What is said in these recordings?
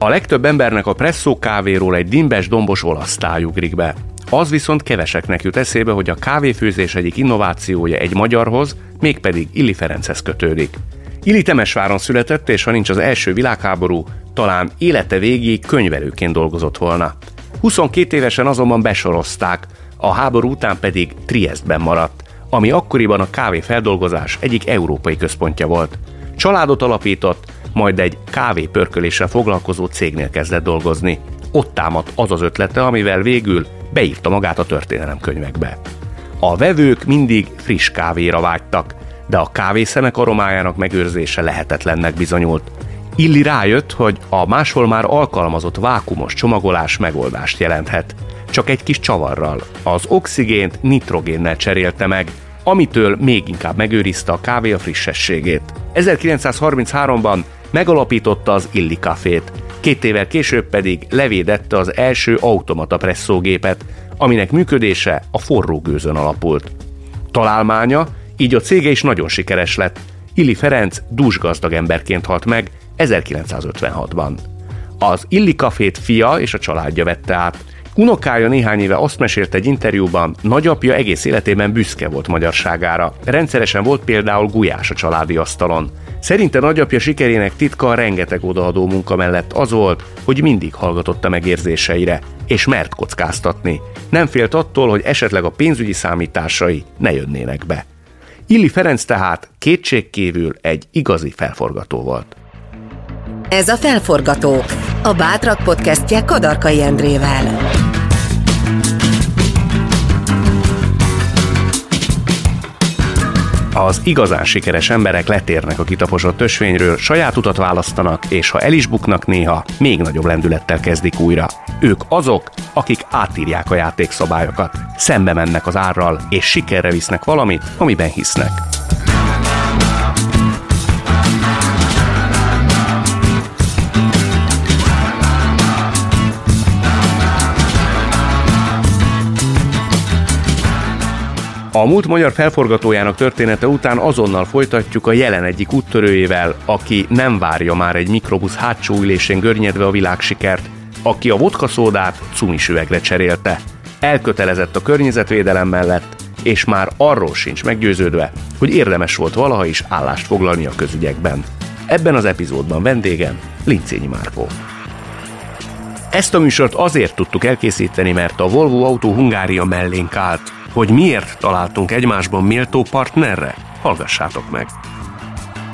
A legtöbb embernek a presszó kávéról egy dimbes dombos olasz ugrik be. Az viszont keveseknek jut eszébe, hogy a kávéfőzés egyik innovációja egy magyarhoz, mégpedig Illi Ferenchez kötődik. Illi Temesváron született, és ha nincs az első világháború, talán élete végéig könyvelőként dolgozott volna. 22 évesen azonban besorozták, a háború után pedig Triestben maradt, ami akkoriban a kávéfeldolgozás egyik európai központja volt. Családot alapított, majd egy kávépörköléssel foglalkozó cégnél kezdett dolgozni. Ott támadt az az ötlete, amivel végül beírta magát a történelemkönyvekbe. A vevők mindig friss kávéra vágytak, de a kávészemek aromájának megőrzése lehetetlennek bizonyult. Illi rájött, hogy a máshol már alkalmazott vákumos csomagolás megoldást jelenthet. Csak egy kis csavarral. Az oxigént nitrogénnel cserélte meg, amitől még inkább megőrizte a kávé a frissességét. 1933-ban megalapította az Illi Cafét, két évvel később pedig levédette az első automata presszógépet, aminek működése a forró gőzön alapult. Találmánya, így a cége is nagyon sikeres lett. Illi Ferenc dúsgazdag emberként halt meg 1956-ban. Az Illi Cafét fia és a családja vette át. Unokája néhány éve azt mesélte egy interjúban, nagyapja egész életében büszke volt magyarságára. Rendszeresen volt például gulyás a családi asztalon. Szerinte nagyapja sikerének titka a rengeteg odaadó munka mellett az volt, hogy mindig hallgatott a megérzéseire, és mert kockáztatni. Nem félt attól, hogy esetleg a pénzügyi számításai ne jönnének be. Illi Ferenc tehát kétségkívül egy igazi felforgató volt. Ez a Felforgató, a Bátrak podcastje Kadarkai Endrével. Az igazán sikeres emberek letérnek a kitaposott ösvényről, saját utat választanak, és ha el is buknak néha, még nagyobb lendülettel kezdik újra. Ők azok, akik átírják a játékszabályokat, szembe mennek az árral, és sikerre visznek valamit, amiben hisznek. A múlt magyar felforgatójának története után azonnal folytatjuk a jelen egyik úttörőjével, aki nem várja már egy mikrobusz hátsó ülésén görnyedve a világsikert, aki a vodka szódát cumis üvegre cserélte. Elkötelezett a környezetvédelem mellett, és már arról sincs meggyőződve, hogy érdemes volt valaha is állást foglalni a közügyekben. Ebben az epizódban vendégem Lincényi Márkó. Ezt a műsort azért tudtuk elkészíteni, mert a Volvo Autó Hungária mellénk állt, hogy miért találtunk egymásban méltó partnerre? Hallgassátok meg!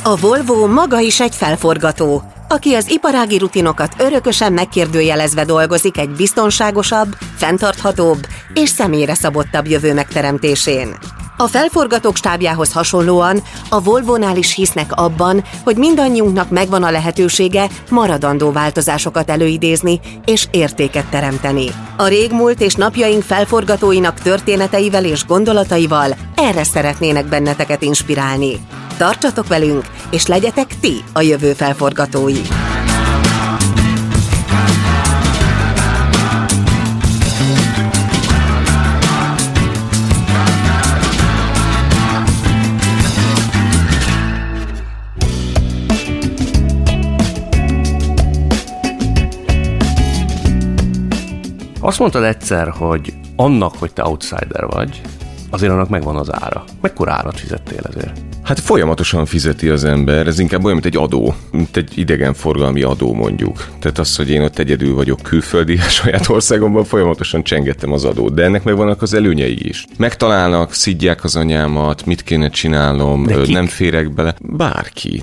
A Volvo maga is egy felforgató, aki az iparági rutinokat örökösen megkérdőjelezve dolgozik egy biztonságosabb, fenntarthatóbb és személyre szabottabb jövő megteremtésén. A felforgatók stábjához hasonlóan a Volvo-nál is hisznek abban, hogy mindannyiunknak megvan a lehetősége maradandó változásokat előidézni és értéket teremteni. A régmúlt és napjaink felforgatóinak történeteivel és gondolataival erre szeretnének benneteket inspirálni. Tartsatok velünk, és legyetek ti a jövő felforgatói! Azt mondtad egyszer, hogy annak, hogy te outsider vagy, azért annak megvan az ára. Mekkora árat fizettél ezért? Hát folyamatosan fizeti az ember, ez inkább olyan, mint egy adó, mint egy idegenforgalmi adó mondjuk. Tehát az, hogy én ott egyedül vagyok külföldi, a saját országomban folyamatosan csengettem az adót, de ennek megvannak az előnyei is. Megtalálnak, szidják az anyámat, mit kéne csinálnom, nem férek bele. Bárki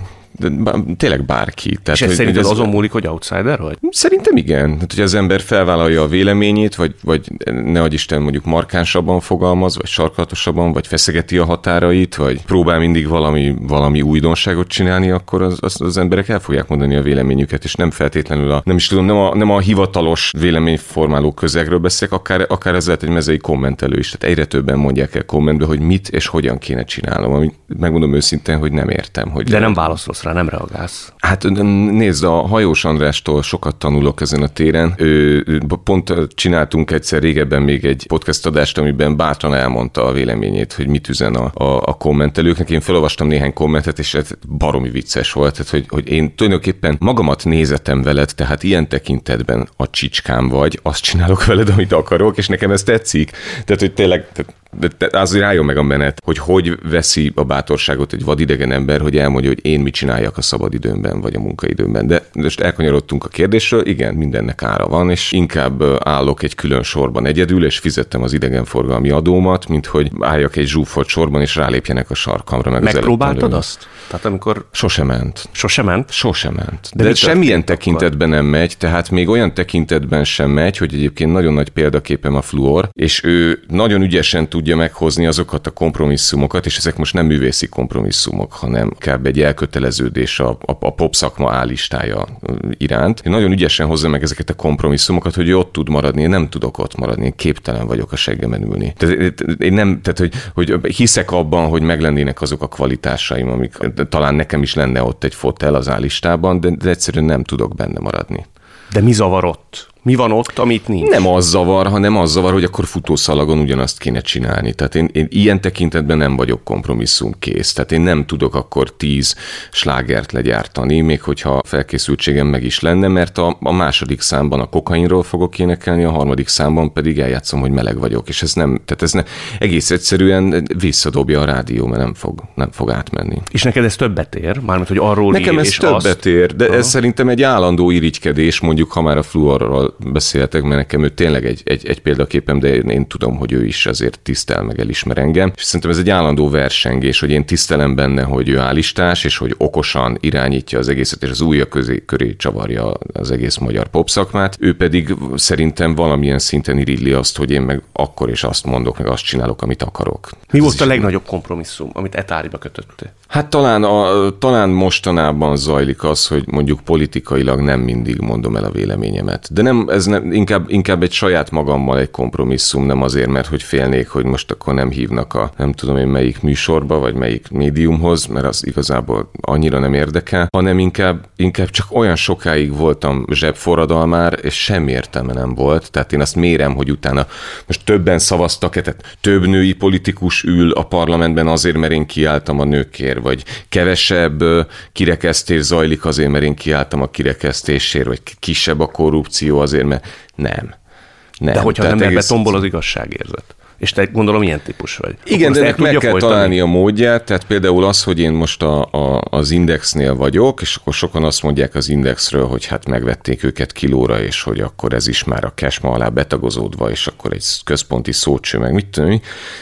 tényleg bárki. Tehát, És ez szerinted ez azon múlik, hogy outsider vagy? Szerintem igen. Tehát, hogy az ember felvállalja a véleményét, vagy, vagy ne adj Isten mondjuk markánsabban fogalmaz, vagy sarkatosabban, vagy feszegeti a határait, vagy próbál mindig valami, valami újdonságot csinálni, akkor az, az, az emberek el fogják mondani a véleményüket, és nem feltétlenül a, nem is tudom, nem a, nem a hivatalos véleményformáló közegről beszélek, akár, akár ez lehet egy mezei kommentelő is. Tehát egyre többen mondják el kommentbe, hogy mit és hogyan kéne csinálnom, amit megmondom őszintén, hogy nem értem. Hogy De nem válaszolsz rá rá nem reagálsz. Hát nézd, a hajós Andrástól sokat tanulok ezen a téren. Ő, pont csináltunk egyszer régebben még egy podcast adást, amiben bátran elmondta a véleményét, hogy mit üzen a, a, a kommentelőknek. Én felolvastam néhány kommentet, és ez baromi vicces volt, tehát, hogy, hogy én tulajdonképpen magamat nézetem veled, tehát ilyen tekintetben a csicskám vagy, azt csinálok veled, amit akarok, és nekem ez tetszik. Tehát, hogy tényleg tehát de azért rájön meg a menet, hogy hogy veszi a bátorságot egy vadidegen ember, hogy elmondja, hogy én mit csináljak a szabadidőmben, vagy a munkaidőmben. De most elkanyarodtunk a kérdésről, igen, mindennek ára van, és inkább állok egy külön sorban egyedül, és fizettem az idegenforgalmi adómat, mint hogy álljak egy zsúfolt sorban, és rálépjenek a sarkamra. Meg Megpróbáltad azt? Tehát amikor... Sose ment. Sose ment? Sose ment. De, De semmilyen tekintetben akkor? nem megy, tehát még olyan tekintetben sem megy, hogy egyébként nagyon nagy példaképem a fluor, és ő nagyon ügyesen tud tudja meghozni azokat a kompromisszumokat, és ezek most nem művészi kompromisszumok, hanem kb. egy elköteleződés a, a, a pop szakma állistája iránt. Én nagyon ügyesen hozza meg ezeket a kompromisszumokat, hogy ő ott tud maradni, én nem tudok ott maradni, én képtelen vagyok a seggemen ülni. Tehát, én nem, tehát hogy, hogy hiszek abban, hogy meglennének azok a kvalitásaim, amik talán nekem is lenne ott egy fotel az állistában, de, de egyszerűen nem tudok benne maradni. De mi zavarott? Mi van ott, amit nincs? Nem az zavar, hanem az zavar, hogy akkor futószalagon ugyanazt kéne csinálni. Tehát én, én ilyen tekintetben nem vagyok kompromisszum kész. Tehát én nem tudok akkor tíz slágert legyártani, még hogyha felkészültségem meg is lenne, mert a, a második számban a kokainról fogok énekelni, a harmadik számban pedig eljátszom, hogy meleg vagyok. És ez nem, tehát ez ne, egész egyszerűen visszadobja a rádió, mert nem fog, nem fog átmenni. És neked ez többet ér? Mármint, hogy arról Nekem ez és többet azt... ér, de Aha. ez szerintem egy állandó irigykedés, mondjuk, ha már a beszéltek, mert nekem ő tényleg egy, egy, egy példaképem, de én, én tudom, hogy ő is azért tisztel, meg elismer engem. És szerintem ez egy állandó versengés, hogy én tisztelem benne, hogy ő állistás, és hogy okosan irányítja az egészet, és az újja közé, köré csavarja az egész magyar popszakmát. Ő pedig szerintem valamilyen szinten irilli azt, hogy én meg akkor is azt mondok, meg azt csinálok, amit akarok. Mi ez volt a legnagyobb kompromisszum, amit etáriba kötöttél? Hát talán, a, talán mostanában zajlik az, hogy mondjuk politikailag nem mindig mondom el a véleményemet. De nem, ez nem, inkább, inkább egy saját magammal egy kompromisszum, nem azért, mert hogy félnék, hogy most akkor nem hívnak a nem tudom én melyik műsorba, vagy melyik médiumhoz, mert az igazából annyira nem érdekel, hanem inkább, inkább csak olyan sokáig voltam zsebforradalmár, és semmi értelme nem volt. Tehát én azt mérem, hogy utána most többen szavaztak, tehát több női politikus ül a parlamentben azért, mert én kiálltam a nőkért, vagy kevesebb kirekesztés zajlik azért, mert én kiálltam a kirekesztésért, vagy kisebb a korrupció azért, mert nem. nem. De hogyha nem egész... tombol az igazságérzet. És te gondolom ilyen típus vagy. Igen, de meg kell folytani? találni a módját, tehát például az, hogy én most a, a, az Indexnél vagyok, és akkor sokan azt mondják az Indexről, hogy hát megvették őket kilóra, és hogy akkor ez is már a kesma alá betagozódva, és akkor egy központi szócső, meg mit tudom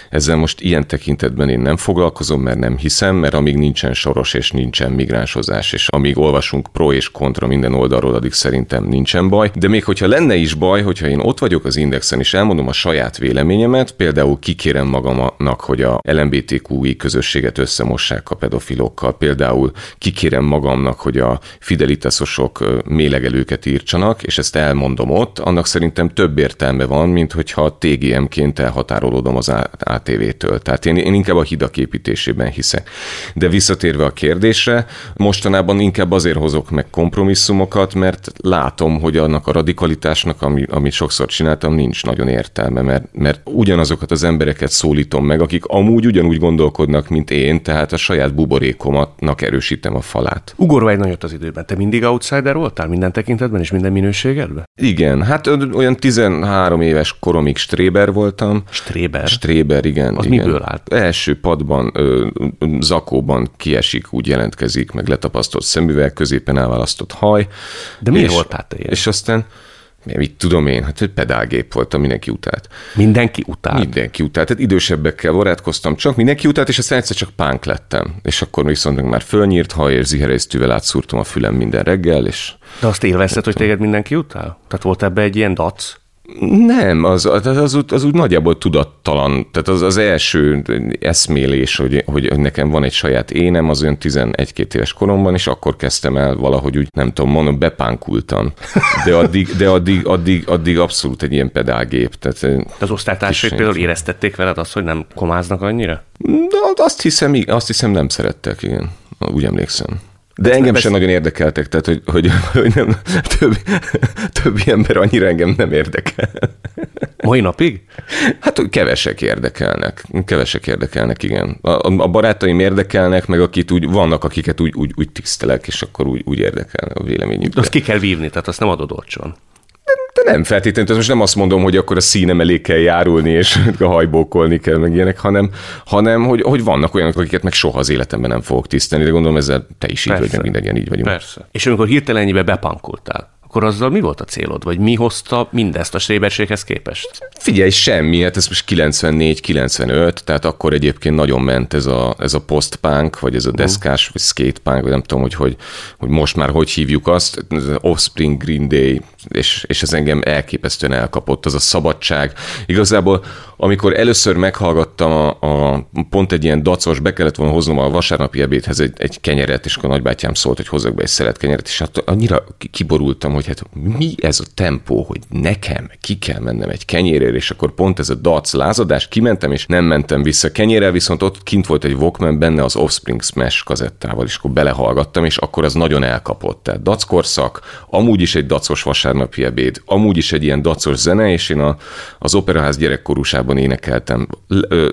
Ezzel most ilyen tekintetben én nem foglalkozom, mert nem hiszem, mert amíg nincsen soros és nincsen migránsozás, és amíg olvasunk pro és kontra minden oldalról, addig szerintem nincsen baj. De még hogyha lenne is baj, hogyha én ott vagyok az Indexen, és elmondom a saját véleményemet, például kikérem magamnak, hogy a LMBTQI közösséget összemossák a pedofilokkal, például kikérem magamnak, hogy a fidelitaszosok mélegelőket írtsanak, és ezt elmondom ott, annak szerintem több értelme van, mint hogyha TGM-ként elhatárolódom az ATV-től. Tehát én, én inkább a hidak építésében hiszek. De visszatérve a kérdésre, mostanában inkább azért hozok meg kompromisszumokat, mert látom, hogy annak a radikalitásnak, ami, amit sokszor csináltam, nincs nagyon értelme, mert, mert ugyanazok azokat az embereket szólítom meg, akik amúgy ugyanúgy gondolkodnak, mint én, tehát a saját buborékomatnak erősítem a falát. Ugorva egy nagyot az időben. Te mindig outsider voltál minden tekintetben és minden minőségedben? Igen, hát olyan 13 éves koromig Stréber voltam. Stréber? Stréber, igen. Az igen. miből állt? Első padban, ö, zakóban kiesik, úgy jelentkezik, meg letapasztott szemüveg, középen elválasztott haj. De miért voltál te ilyen? És aztán mit tudom én, hát egy pedálgép volt, mindenki utált. Mindenki utált? Mindenki utált, tehát idősebbekkel barátkoztam csak, mindenki utált, és aztán egyszer csak pánk lettem. És akkor viszont már fölnyírt ha és ziherésztűvel átszúrtam a fülem minden reggel, és... De azt élvezted, hogy téged mindenki utál? Tehát volt ebbe egy ilyen dac? Nem, az, az, az, úgy, az úgy nagyjából tudattalan. Tehát az, az első eszmélés, hogy, hogy nekem van egy saját énem, az olyan 11-2 éves koromban, és akkor kezdtem el valahogy úgy, nem tudom, mondom, bepánkultam. De addig, de addig, addig, addig abszolút egy ilyen pedálgép. Tehát de az osztálytársaik például éreztették veled azt, hogy nem komáznak annyira? De azt hiszem, azt hiszem nem szerettek, igen. Úgy emlékszem. De engem sem nagyon érdekeltek, tehát hogy, hogy, hogy nem, több, többi ember annyira engem nem érdekel. Mai napig? Hát hogy kevesek érdekelnek. Kevesek érdekelnek, igen. A, a barátaim érdekelnek, meg akit úgy, vannak, akiket úgy, úgy, úgy tisztelek, és akkor úgy, úgy érdekel a véleményük. De azt ki kell vívni, tehát azt nem adod olcsón. De nem feltétlenül, most nem azt mondom, hogy akkor a színem elé kell járulni, és a hajbókolni kell, meg ilyenek, hanem, hanem hogy, hogy vannak olyanok, akiket meg soha az életemben nem fogok tisztelni, de gondolom ezzel te is így vagy, meg mindannyian így vagyunk. Persze. És amikor hirtelen ennyibe bepankultál, akkor azzal mi volt a célod, vagy mi hozta mindezt a sréberséghez képest? Figyelj, semmi, hát ez most 94-95, tehát akkor egyébként nagyon ment ez a, ez a postpunk, vagy ez a deszkás, vagy skatepunk, vagy nem tudom, hogy, hogy, hogy most már hogy hívjuk azt, Offspring Green Day, és, és ez engem elképesztően elkapott, az a szabadság. Igazából, amikor először meghallgattam a, a pont egy ilyen dacos, be kellett volna hoznom a vasárnapi ebédhez egy, egy kenyeret, és akkor a nagybátyám szólt, hogy hozzak be egy szelet kenyeret, és hát annyira kiborultam, hogy hát mi ez a tempó, hogy nekem ki kell mennem egy kenyérért, és akkor pont ez a dac lázadás, kimentem, és nem mentem vissza kenyérrel, viszont ott kint volt egy Walkman benne az Offspring Smash kazettával, és akkor belehallgattam, és akkor az nagyon elkapott. Tehát dac korszak, amúgy is egy dacos vasárnapi ebéd, amúgy is egy ilyen dacos zene, és én a, az operaház gyerekkorúsában énekeltem,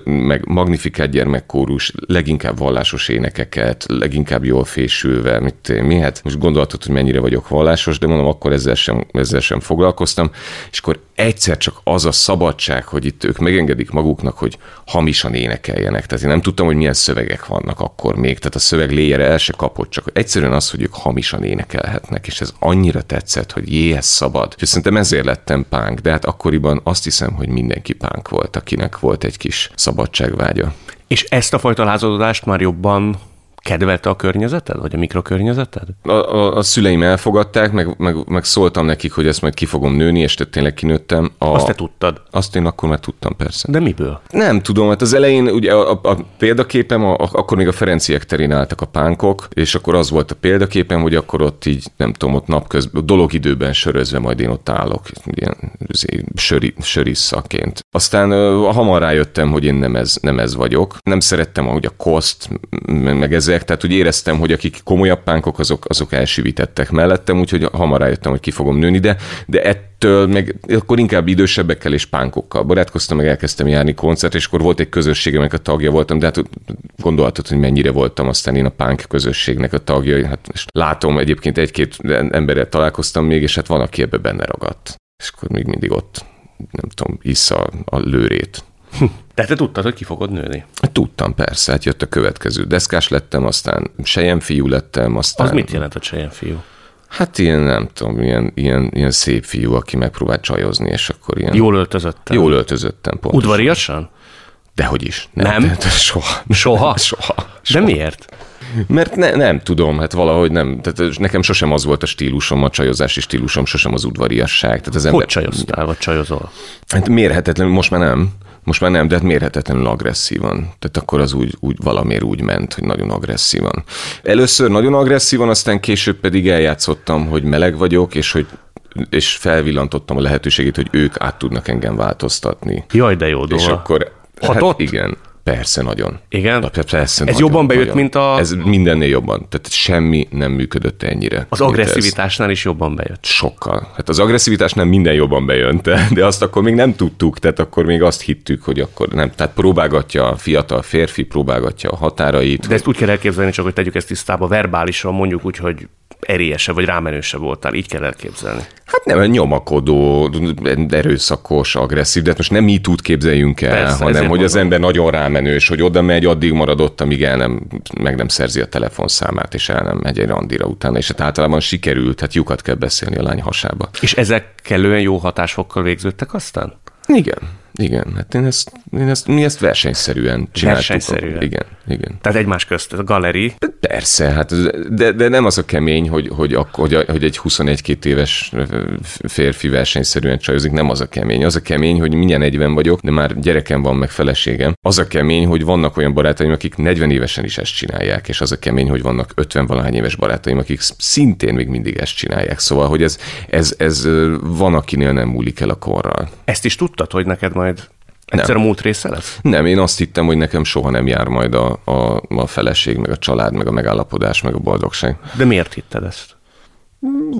meg magnifikát gyermekkórus, leginkább vallásos énekeket, leginkább jól fésülve, mit mi, hát most gondolhatod, hogy mennyire vagyok vallásos, de mondom, akkor ezzel sem, ezzel sem foglalkoztam, és akkor egyszer csak az a szabadság, hogy itt ők megengedik maguknak, hogy hamisan énekeljenek. Tehát én nem tudtam, hogy milyen szövegek vannak akkor még, tehát a szöveg léjére el se kapott, csak egyszerűen az, hogy ők hamisan énekelhetnek, és ez annyira tetszett, hogy jé, ez szabad. És szerintem ezért lettem pánk, de hát akkoriban azt hiszem, hogy mindenki pánk volt, akinek volt egy kis szabadságvágya. És ezt a fajta lázadodást már jobban kedvelte a környezeted, vagy a mikrokörnyezeted? A, a, a szüleim elfogadták, meg, meg, meg szóltam nekik, hogy ezt majd ki fogom nőni, és tényleg kinőttem. A, Azt te tudtad? Azt én akkor már tudtam, persze. De miből? Nem tudom, hát az elején ugye a, a, a példaképem, a, a, akkor még a Ferenciek terén álltak a pánkok, és akkor az volt a példaképem, hogy akkor ott így, nem tudom, ott napközben, dologidőben sörözve majd én ott állok, ilyen söri, szaként. Aztán uh, hamar rájöttem, hogy én nem ez, nem ez vagyok. Nem szerettem ahogy a koszt, meg ezzel ezek, tehát úgy éreztem, hogy akik komolyabb pánkok, azok, azok elsüvítettek mellettem, úgyhogy hamar rájöttem, hogy ki fogom nőni, de, de ettől meg akkor inkább idősebbekkel és pánkokkal barátkoztam, meg elkezdtem járni koncert, és akkor volt egy közösség, aminek a tagja voltam, de hát gondolhatod, hogy mennyire voltam aztán én a pánk közösségnek a tagja. Hát és látom, egyébként egy-két emberrel találkoztam még, és hát van, aki ebbe benne ragadt. És akkor még mindig ott, nem tudom, issza a lőrét. De te tudtad, hogy ki fogod nőni? Tudtam, persze. Hát jött a következő. Deszkás lettem, aztán fiú lettem, aztán... Az mit jelent a fiú? Hát ilyen, nem tudom, ilyen, ilyen, ilyen szép fiú, aki megpróbál csajozni, és akkor ilyen... Jól öltözöttem? Jól öltözöttem, pontosan. Udvariasan? Dehogy is. Nem? nem? soha. Soha? soha. De miért? Mert ne, nem tudom, hát valahogy nem. Tehát nekem sosem az volt a stílusom, a csajozási stílusom, sosem az udvariasság. Tehát az Hogy ember... csajoztál, vagy csajozol? Hát mérhetetlen, most már nem. Most már nem, de hát mérhetetlenül agresszívan. Tehát akkor az úgy, úgy valamiért úgy ment, hogy nagyon agresszívan. Először nagyon agresszívan, aztán később pedig eljátszottam, hogy meleg vagyok, és hogy és felvillantottam a lehetőségét, hogy ők át tudnak engem változtatni. Jaj, de jó dolog. És akkor Hatott? Hát igen. Persze, nagyon. Igen? Na, persze, Ez nagyon, jobban bejött, nagyon. mint a... Ez mindennél jobban. Tehát semmi nem működött ennyire. Az agresszivitásnál is jobban bejött. Sokkal. Hát az agresszivitásnál minden jobban bejön, de azt akkor még nem tudtuk, tehát akkor még azt hittük, hogy akkor nem. Tehát próbálgatja a fiatal férfi, próbálgatja a határait. De ezt úgy kell elképzelni, csak hogy tegyük ezt tisztába, verbálisan mondjuk úgy, hogy erélyesebb vagy rámenősebb voltál, így kell elképzelni. Hát nem, nyomakodó, erőszakos, agresszív, de hát most nem mi tud képzeljünk el, Persze, hanem hogy mondom. az ember nagyon rámenős, hogy oda megy, addig marad ott, amíg el nem, meg nem szerzi a telefonszámát, és el nem megy egy randira utána, és hát általában sikerült, hát lyukat kell beszélni a lány hasába. És ezek kellően jó hatásfokkal végződtek aztán? Igen. Igen, hát én ezt, én ezt, mi ezt versenyszerűen csináltuk. Versenyszerűen. Igen, igen. Tehát egymás közt, a galeri. Persze, hát, de, de nem az a kemény, hogy, hogy, hogy, hogy egy 21-2 éves férfi versenyszerűen csajozik, nem az a kemény. Az a kemény, hogy mindjárt 40 vagyok, de már gyerekem van, meg feleségem. Az a kemény, hogy vannak olyan barátaim, akik 40 évesen is ezt csinálják, és az a kemény, hogy vannak 50 valahány éves barátaim, akik szintén még mindig ezt csinálják. Szóval, hogy ez, ez, ez van, akinél nem múlik el a korral. Ezt is tudtad, hogy neked majd Egyszer a múlt része lesz? Nem, én azt hittem, hogy nekem soha nem jár majd a, a, a feleség, meg a család, meg a megállapodás, meg a boldogság. De miért hitted ezt?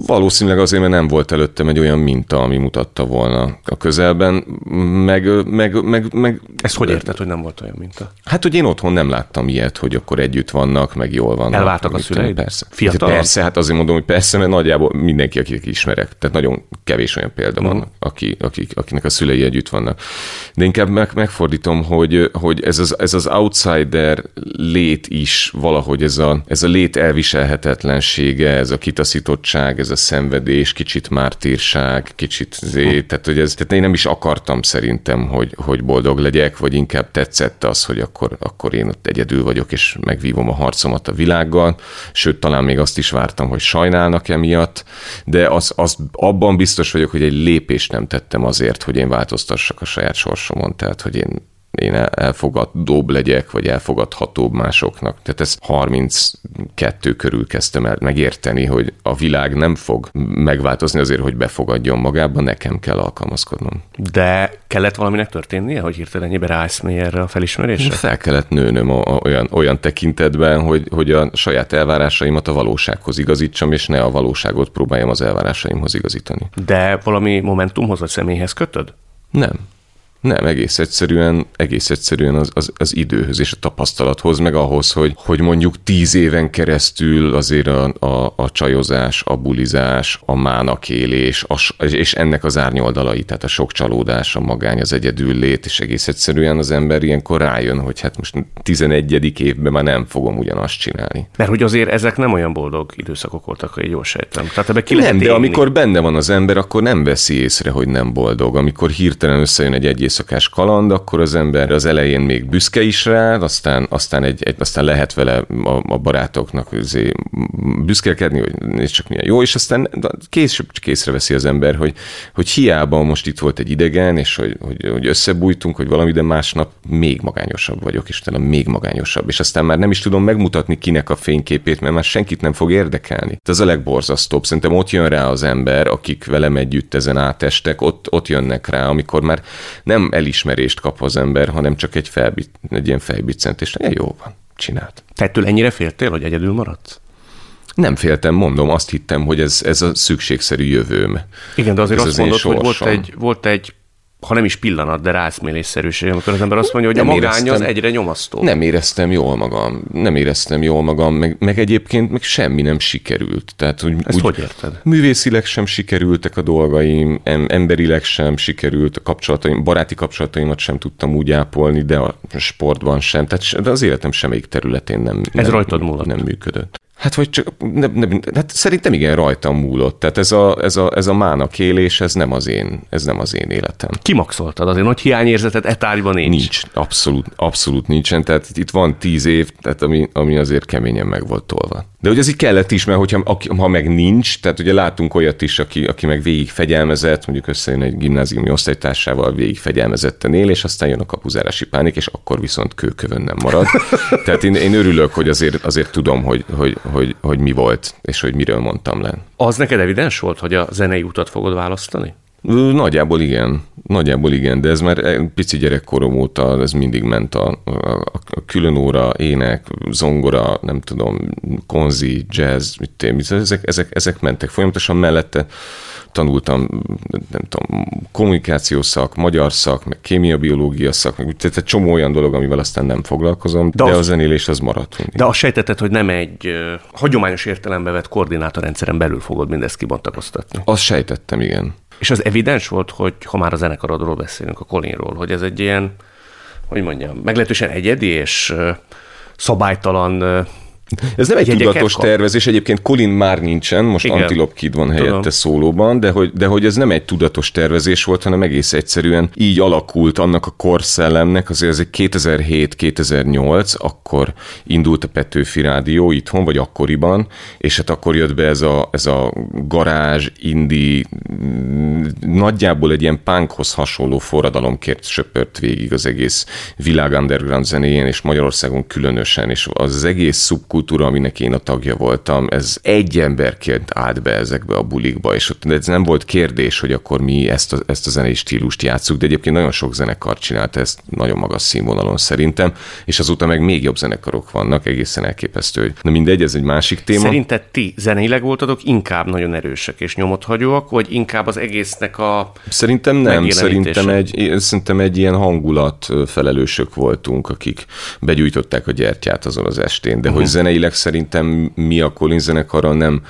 Valószínűleg azért, mert nem volt előttem egy olyan minta, ami mutatta volna a közelben, meg... meg, meg, meg Ezt hogy érted, hogy nem volt olyan minta? Hát, hogy én otthon nem láttam ilyet, hogy akkor együtt vannak, meg jól vannak. Elváltak a szüleid? Persze. Fiatalon? Persze, hát azért mondom, hogy persze, mert nagyjából mindenki, akit ismerek. Tehát nagyon kevés olyan példa van, Mhm. aki, akik, akinek a szülei együtt vannak. De inkább meg, megfordítom, hogy, hogy ez, az, ez az outsider lét is valahogy ez a, ez a lét elviselhetetlensége, ez a kitaszítottság, ez a szenvedés, kicsit mártírság, kicsit zé, tehát, hogy ez, tehát én nem is akartam szerintem, hogy, hogy boldog legyek, vagy inkább tetszett az, hogy akkor, akkor én ott egyedül vagyok, és megvívom a harcomat a világgal, sőt, talán még azt is vártam, hogy sajnálnak emiatt, de az, az abban biztos vagyok, hogy egy lépést nem tettem azért, hogy én változtassak a saját sorsomon, tehát, hogy én én el- elfogadóbb legyek, vagy elfogadhatóbb másoknak. Tehát ezt 32 körül kezdtem el megérteni, hogy a világ nem fog megváltozni azért, hogy befogadjon magába, nekem kell alkalmazkodnom. De kellett valaminek történnie, hogy hirtelen ennyibe ráállsz erre a felismerésre? Fel kellett nőnöm a, a, olyan, olyan tekintetben, hogy, hogy a saját elvárásaimat a valósághoz igazítsam, és ne a valóságot próbáljam az elvárásaimhoz igazítani. De valami momentumhoz vagy személyhez kötöd? Nem. Nem, egész egyszerűen, egész egyszerűen az, az, az időhöz és a tapasztalathoz, meg ahhoz, hogy, hogy mondjuk tíz éven keresztül azért a, a, a csajozás, a bulizás, a mánakélés, a, és ennek az árnyoldalai, tehát a sok csalódás, a magány, az egyedül lét, és egész egyszerűen az ember ilyenkor rájön, hogy hát most 11. évben már nem fogom ugyanazt csinálni. Mert hogy azért ezek nem olyan boldog időszakok voltak, hogy jól sejtem. Tehát ebbe ki lehet nem, de élni. amikor benne van az ember, akkor nem veszi észre, hogy nem boldog. Amikor hirtelen összejön egy egyészakás kaland, akkor az ember az elején még büszke is rá, aztán, aztán, egy, egy, aztán lehet vele a, a barátoknak azért büszkelkedni, hogy nézd csak milyen jó, és aztán később csak észreveszi az ember, hogy, hogy hiába most itt volt egy idegen, és hogy, hogy, hogy összebújtunk, hogy valami, de másnap még magányosabb vagyok, és utána még magányosabb, és aztán már nem is tudom megmutatni kinek a fényképét, mert már senkit nem fog érdekelni. Ez a legborzasztóbb. Szerintem ott jön rá az ember, akik velem együtt ezen átestek, ott, ott jönnek rá, amikor már nem elismerést kap az ember, hanem csak egy, felbit, egy ilyen fejbiccentést. Ja, jó van, csinált. Te ettől ennyire féltél, hogy egyedül maradsz? Nem féltem, mondom, azt hittem, hogy ez, ez a szükségszerű jövőm. Igen, de azért Ez azt az mondod, hogy volt egy, volt egy, ha nem is pillanat, de rászmélésszerűség, amikor az ember azt mondja, hogy Nem a magány az éreztem. egyre nyomasztó. Nem éreztem jól magam, nem éreztem jól magam, meg, meg egyébként meg semmi nem sikerült. Tehát, hogy Ezt hogy érted? Művészileg sem sikerültek a dolgaim, em, emberileg sem sikerült, a kapcsolataim, baráti kapcsolataimat sem tudtam úgy ápolni, de a sportban sem, tehát de az életem semmelyik területén nem, Ez nem, rajtad múlott? nem működött. Hát vagy csak, nem, nem, hát szerintem igen, rajtam múlott. Tehát ez a, ez a, ez a mának élés, ez nem az én, ez nem az én életem. Kimaxoltad, azért nagy hiányérzetet etárgyban nincs. Nincs, abszolút, abszolút nincsen, tehát itt van tíz év, tehát ami, ami azért keményen meg volt tolva. De hogy ez így kellett is, mert hogyha, aki- ha meg nincs, tehát ugye látunk olyat is, aki, aki meg végig fegyelmezett, mondjuk összejön egy gimnáziumi osztálytársával, végig fegyelmezetten él, és aztán jön a kapuzárási pánik, és akkor viszont kőkövön nem marad. tehát én, én örülök, hogy azért, azért tudom, hogy, hogy, hogy, hogy mi volt, és hogy miről mondtam le. Az neked evidens volt, hogy a zenei utat fogod választani? Nagyjából igen, nagyjából igen, de ez már egy pici gyerekkorom óta, ez mindig ment a, a, a különóra, ének, zongora, nem tudom, konzi, jazz, mit mit- ezek, ezek, ezek mentek folyamatosan mellette. Tanultam, nem tudom, kommunikációs szak, magyar szak, meg kémia-biológia szak, meg tehát egy csomó olyan dolog, amivel aztán nem foglalkozom, de, De az- a zenélés az maradt mindig. De azt sejtetted, hogy nem egy hagyományos értelembe vett koordinátorrendszeren belül fogod mindezt kibontakoztatni. Azt sejtettem, igen. És az evidens volt, hogy ha már a zenekarodról beszélünk, a Colinról, hogy ez egy ilyen, hogy mondjam, meglehetősen egyedi és szabálytalan Ez nem egy Jegyeket tudatos kap. tervezés, egyébként Colin már nincsen, most Igen. Antilop Kid van helyette Tudom. szólóban, de hogy, de hogy ez nem egy tudatos tervezés volt, hanem egész egyszerűen így alakult annak a korszellemnek, azért ez egy 2007-2008, akkor indult a Petőfi Rádió itthon, vagy akkoriban, és hát akkor jött be ez a, ez a garázs, indi, mm, nagyjából egy ilyen punkhoz hasonló forradalomkért söpört végig az egész világ underground zenéjén, és Magyarországon különösen, és az egész szubkultúra kultúra, aminek én a tagja voltam, ez egy emberként állt be ezekbe a bulikba, és ott ez nem volt kérdés, hogy akkor mi ezt a, ezt a zenei stílust játszuk, de egyébként nagyon sok zenekar csinálta ezt nagyon magas színvonalon szerintem, és azóta meg még jobb zenekarok vannak, egészen elképesztő. Na mindegy, ez egy másik téma. Szerinted ti zeneileg voltatok inkább nagyon erősek és nyomot hagyóak, vagy inkább az egésznek a Szerintem nem, szerintem egy, szerintem egy ilyen hangulat felelősök voltunk, akik begyújtották a gyertyát azon az estén, de uh-huh. hogy mhm zeneileg szerintem mi a Colin zenekarral nem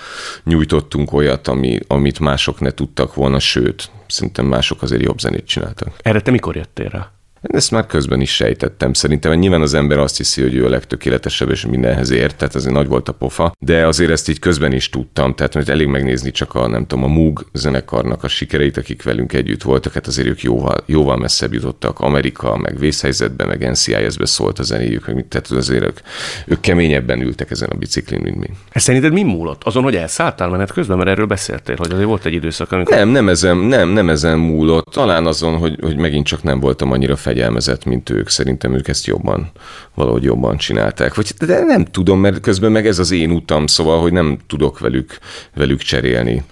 nyújtottunk olyat, ami, amit mások ne tudtak volna, sőt, szerintem mások azért jobb zenét csináltak. Erre te mikor jöttél rá? Ezt már közben is sejtettem. Szerintem nyilván az ember azt hiszi, hogy ő a legtökéletesebb, és mindenhez ért, tehát azért nagy volt a pofa, de azért ezt így közben is tudtam, tehát mert elég megnézni csak a, nem tudom, a Moog zenekarnak a sikereit, akik velünk együtt voltak, hát azért ők jóval, jóval messzebb jutottak. Amerika, meg vészhelyzetben, meg NCIS-be szólt a zenéjük, meg mit, tehát azért ők, ők keményebben ültek ezen a biciklin, mint mi. Ez szerinted mi múlott? Azon, hogy elszálltál menet közben, mert erről beszéltél, hogy azért volt egy időszak, amikor... Nem, nem ezen, nem, nem ezen múlott. Talán azon, hogy, hogy megint csak nem voltam annyira fegyelmezett, mint ők. Szerintem ők ezt jobban, valahogy jobban csinálták. Vagy, de nem tudom, mert közben meg ez az én utam, szóval, hogy nem tudok velük, velük cserélni.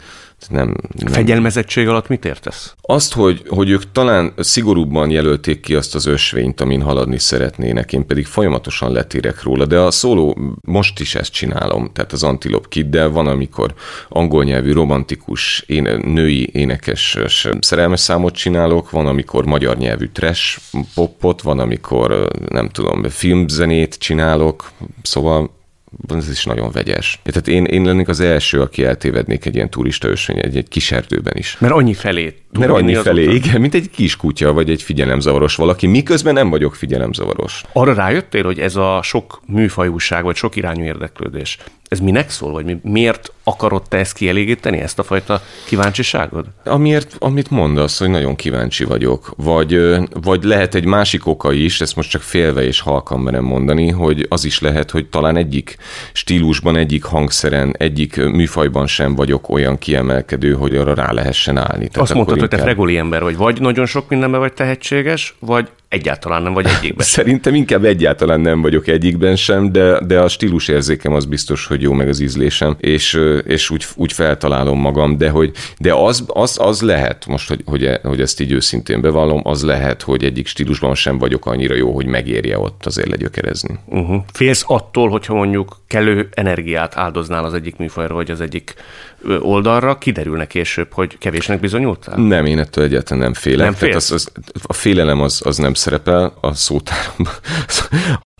Nem, nem. Fegyelmezettség alatt mit értesz? Azt, hogy, hogy ők talán szigorúbban jelölték ki azt az ösvényt, amin haladni szeretnének, én pedig folyamatosan letérek róla, de a szóló most is ezt csinálom, tehát az Antilop Kiddel van, amikor angol nyelvű romantikus én, női énekes szerelmes számot csinálok, van, amikor magyar nyelvű trash popot, van, amikor nem tudom, filmzenét csinálok, szóval ez is nagyon vegyes. Tehát én, én lennék az első, aki eltévednék egy ilyen turista ösvény egy, egy kis erdőben is. Mert annyi felé. Mert annyi felé, után. igen, mint egy kis kutya, vagy egy figyelemzavaros valaki, miközben nem vagyok figyelemzavaros. Arra rájöttél, hogy ez a sok műfajúság, vagy sok irányú érdeklődés, ez minek szól, vagy mi, miért akarod te ezt kielégíteni, ezt a fajta kíváncsiságod? Amiért, amit mondasz, hogy nagyon kíváncsi vagyok, vagy, vagy lehet egy másik oka is, ezt most csak félve és halkan merem mondani, hogy az is lehet, hogy talán egyik stílusban, egyik hangszeren, egyik műfajban sem vagyok olyan kiemelkedő, hogy arra rá lehessen állni. Tehát Azt mondtad, inkább... hogy te fregoli ember vagy, vagy nagyon sok mindenben vagy tehetséges, vagy egyáltalán nem vagy egyikben. Szerintem inkább egyáltalán nem vagyok egyikben sem, de, de a stílusérzékem az biztos, hogy jó, meg az ízlésem, és, és úgy, úgy feltalálom magam, de hogy de az, az, az lehet, most, hogy, hogy, hogy ezt így őszintén bevallom, az lehet, hogy egyik stílusban sem vagyok annyira jó, hogy megérje ott azért legyökerezni. Uh-huh. Félsz attól, hogyha mondjuk kellő energiát áldoznál az egyik műfajra, vagy az egyik oldalra, kiderülne később, hogy kevésnek bizonyultál? Nem, én ettől egyáltalán nem félek. Nem Tehát az, az, a félelem az, az nem szerepel a szótáromban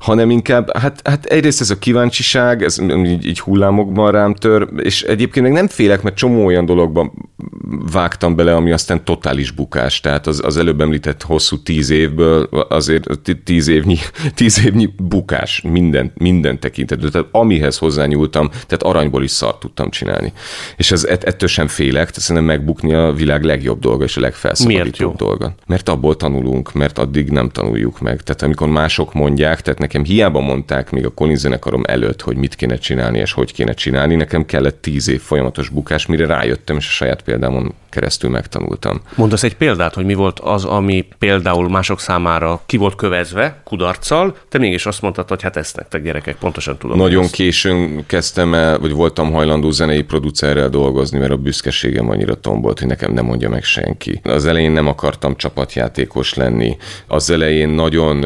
hanem inkább, hát, hát egyrészt ez a kíváncsiság, ez így, így hullámokban rám tör, és egyébként meg nem félek, mert csomó olyan dologban vágtam bele, ami aztán totális bukás, tehát az, az előbb említett hosszú tíz évből azért tíz évnyi, tíz évnyi bukás minden, minden tekintetben, tehát amihez hozzányúltam, tehát aranyból is szart tudtam csinálni. És ez, ettől sem félek, tehát szerintem megbukni a világ legjobb dolga és a legfelszabadítóbb dolga. Mert abból tanulunk, mert addig nem tanuljuk meg. Tehát amikor mások mondják, tehát nekem hiába mondták még a Colin zenekarom előtt, hogy mit kéne csinálni és hogy kéne csinálni, nekem kellett tíz év folyamatos bukás, mire rájöttem, és a saját példámon keresztül megtanultam. Mondasz egy példát, hogy mi volt az, ami például mások számára ki volt kövezve, kudarccal, te mégis azt mondtad, hogy hát ezt nektek gyerekek, pontosan tudom. Nagyon ezt. későn kezdtem el, vagy voltam hajlandó zenei producerrel dolgozni, mert a büszkeségem annyira tombolt, hogy nekem nem mondja meg senki. Az elején nem akartam csapatjátékos lenni. Az elején nagyon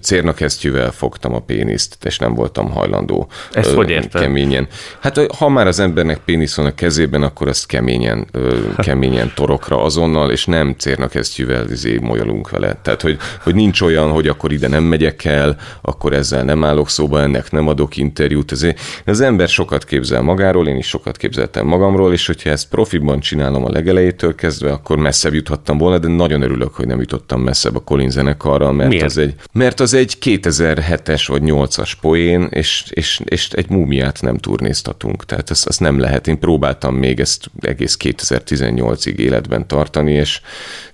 cérnakesztyűvel fogtam a péniszt, és nem voltam hajlandó. Ezt ö, hogy érted? Keményen. Hát ha már az embernek pénisz van a kezében, akkor ezt keményen ö, keményen torokra azonnal, és nem cérnakesztyűvel izé molyolunk vele. Tehát, hogy, hogy nincs olyan, hogy akkor ide nem megyek el, akkor ezzel nem állok szóba, ennek nem adok interjút. Ezért az ember sokat képzel magáról, én is sokat képzeltem magamról, és hogyha ezt profiban csinálom a legelejétől kezdve, akkor messzebb juthattam volna, de nagyon örülök, hogy nem jutottam messzebb a Colin zenekarral, mert Miért? az egy, mert az egy 2007-es vagy 8-as poén, és, és, és egy múmiát nem turnéztatunk. Tehát ezt, ezt nem lehet. Én próbáltam még ezt egész 2018-ig életben tartani, és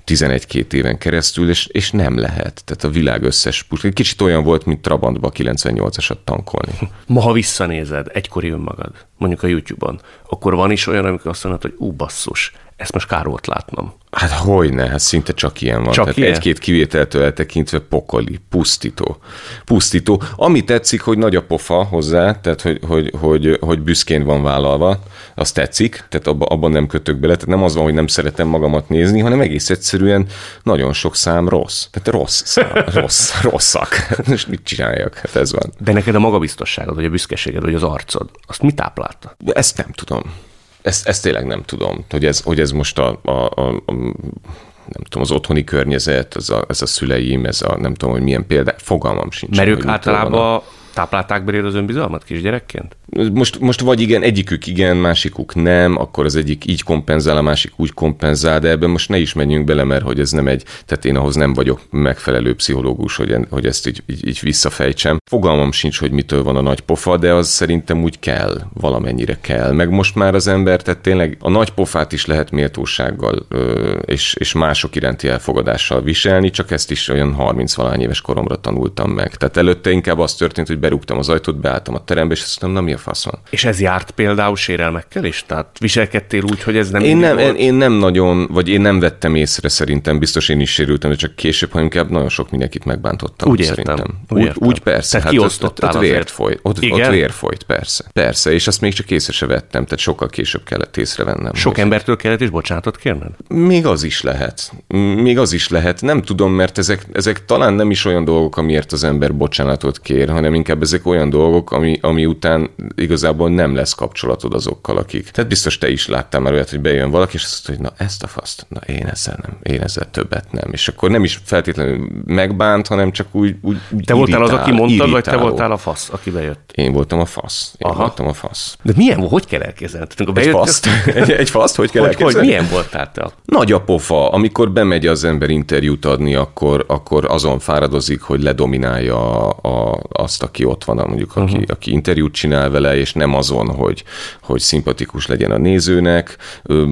11-2 éven keresztül, és, és nem lehet. Tehát a világ összes puskán. Kicsit olyan volt, mint Trabantba 98-asat tankolni. Ma, ha visszanézed egykori önmagad, mondjuk a YouTube-on, akkor van is olyan, amikor azt mondod, hogy ú, basszus, Ezt most kár volt látnom. Hát hogyne, hát szinte csak ilyen van. Csak Tehát ilyen? egy-két kivételtől eltekintve pokoli, pusztító. Pusztító. Ami tetszik, hogy nagy a pofa hozzá, tehát hogy, hogy, hogy, hogy büszkén van vállalva, az tetszik, tehát abba, abban nem kötök bele, tehát nem az van, hogy nem szeretem magamat nézni, hanem egész egyszerűen nagyon sok szám rossz. Tehát rossz szám, rossz, rosszak. Most mit csináljak? Hát ez van. De neked a magabiztosságod, vagy a büszkeséged, vagy az arcod, azt mi táplálta? Ezt nem tudom. Ezt, ezt tényleg nem tudom, hogy ez, hogy ez most a, a, a, a nem tudom, az otthoni környezet, ez a, ez a szüleim, ez a nem tudom, hogy milyen példa, fogalmam sincs. Mert ők van a- általában táplálták beléd az önbizalmat kisgyerekként? most, most vagy igen, egyikük igen, másikuk nem, akkor az egyik így kompenzál, a másik úgy kompenzál, de ebben most ne is menjünk bele, mert hogy ez nem egy, tehát én ahhoz nem vagyok megfelelő pszichológus, hogy, hogy ezt így, így, így visszafejtsem. Fogalmam sincs, hogy mitől van a nagy pofa, de az szerintem úgy kell, valamennyire kell. Meg most már az ember, tehát tényleg a nagy pofát is lehet méltósággal és, és mások iránti elfogadással viselni, csak ezt is olyan 30 valány éves koromra tanultam meg. Tehát előtte inkább az történt, hogy berúgtam az ajtót, beálltam a terembe, és azt mondtam, na mi a van? És ez járt például sérelmekkel is? Tehát viselkedtél úgy, hogy ez nem Én nem, én, én nem nagyon, vagy én nem vettem észre szerintem, biztos én is sérültem, de csak később, hanem inkább nagyon sok mindenkit megbántottam. Úgy értem, Szerintem. úgy Úgy, értem. úgy persze. Tehát hát ott, kiosztottál ott, ott, vért folyt, ott, ott Igen? vér folyt, persze. Persze, és azt még csak észre se vettem, tehát sokkal később kellett észrevennem. Sok hogy- embertől kellett is bocsánatot kérned? Még az is lehet. Még az is lehet. Nem tudom, mert ezek, ezek talán nem is olyan dolgok, amiért az ember bocsánatot kér, hanem inkább ezek olyan dolgok, ami, ami után igazából nem lesz kapcsolatod azokkal, akik. Tehát biztos te is láttál már olyat, hogy bejön valaki, és azt mondja, hogy na ezt a faszt, na én ezzel nem, én ezzel többet nem. És akkor nem is feltétlenül megbánt, hanem csak úgy, úgy, úgy Te voltál az, aki mondtad, vagy te voltál a fasz, aki bejött? Én voltam a fasz. Én Aha. voltam a fasz. De milyen, hogy kell elképzelni? Tehát, amikor Egy bejött, faszt? Egy, egy faszt? Hogy kell hogy, hogy elképzelni? milyen voltál te? Nagy a pofa, amikor bemegy az ember interjút adni, akkor, akkor azon fáradozik, hogy ledominálja a, a, azt, aki ott van, mondjuk aki, uh-huh. aki interjút csinál vele, és nem azon, hogy, hogy szimpatikus legyen a nézőnek,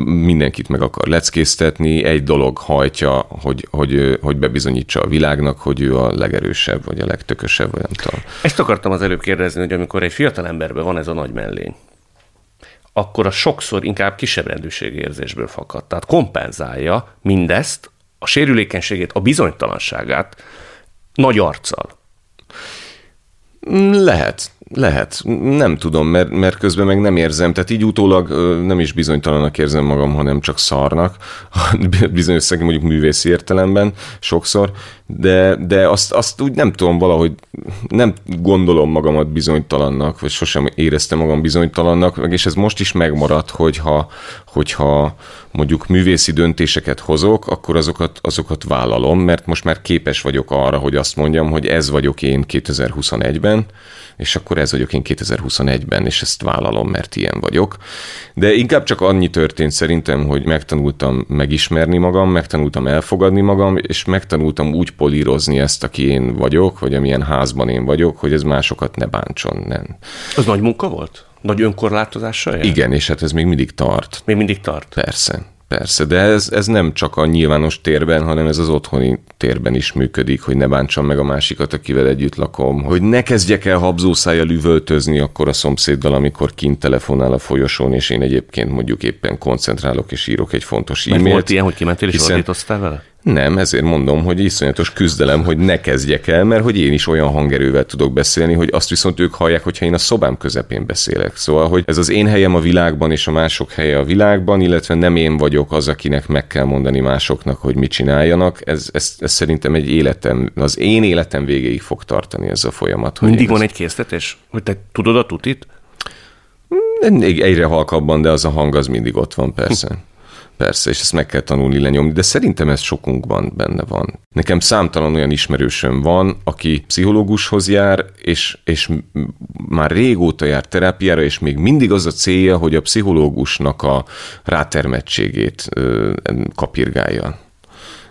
mindenkit meg akar leckésztetni, egy dolog hajtja, hogy, hogy, hogy bebizonyítsa a világnak, hogy ő a legerősebb, vagy a legtökösebb, vagy nem tudom. Ezt akartam az előbb kérdezni, hogy amikor egy fiatal emberben van ez a nagy mellény, akkor a sokszor inkább kisebb rendűségi érzésből fakad. Tehát kompenzálja mindezt, a sérülékenységét, a bizonytalanságát nagy arccal. Lehet, lehet. Nem tudom, mert, mert közben meg nem érzem. Tehát így utólag nem is bizonytalanak érzem magam, hanem csak szarnak. Bizonyos szegény mondjuk művészi értelemben sokszor. De, de azt, azt úgy nem tudom valahogy, nem gondolom magamat bizonytalannak, vagy sosem éreztem magam bizonytalannak, és ez most is megmaradt, hogyha, hogyha mondjuk művészi döntéseket hozok, akkor azokat, azokat vállalom, mert most már képes vagyok arra, hogy azt mondjam, hogy ez vagyok én 2021-ben, és akkor ez vagyok én 2021-ben, és ezt vállalom, mert ilyen vagyok. De inkább csak annyi történt szerintem, hogy megtanultam megismerni magam, megtanultam elfogadni magam, és megtanultam úgy polírozni ezt, aki én vagyok, vagy amilyen házban én vagyok, hogy ez másokat ne bántson. Nem. Az nagy munka volt? Nagy önkorlátozással jár? Igen, és hát ez még mindig tart. Még mindig tart. Persze, persze, de ez, ez nem csak a nyilvános térben, hanem ez az otthoni térben is működik, hogy ne bántsam meg a másikat, akivel együtt lakom, hogy ne kezdjek el habzószájjal üvöltözni akkor a szomszéddal, amikor kint telefonál a folyosón, és én egyébként mondjuk éppen koncentrálok és írok egy fontos Mert e-mailt. volt ilyen, hogy kimentél és hiszen- vele? Nem, ezért mondom, hogy iszonyatos küzdelem, hogy ne kezdjek el, mert hogy én is olyan hangerővel tudok beszélni, hogy azt viszont ők hallják, hogyha én a szobám közepén beszélek. Szóval, hogy ez az én helyem a világban és a mások helye a világban, illetve nem én vagyok az, akinek meg kell mondani másoknak, hogy mit csináljanak. Ez, ez, ez szerintem egy életem, az én életem végéig fog tartani ez a folyamat. Mindig van egy késztetés? Hogy te tudod a tutit? Még egyre halkabban, de az a hang az mindig ott van, persze. Persze, és ezt meg kell tanulni lenyomni, de szerintem ez sokunkban benne van. Nekem számtalan olyan ismerősöm van, aki pszichológushoz jár, és, és már régóta jár terápiára, és még mindig az a célja, hogy a pszichológusnak a rátermettségét ö, kapirgálja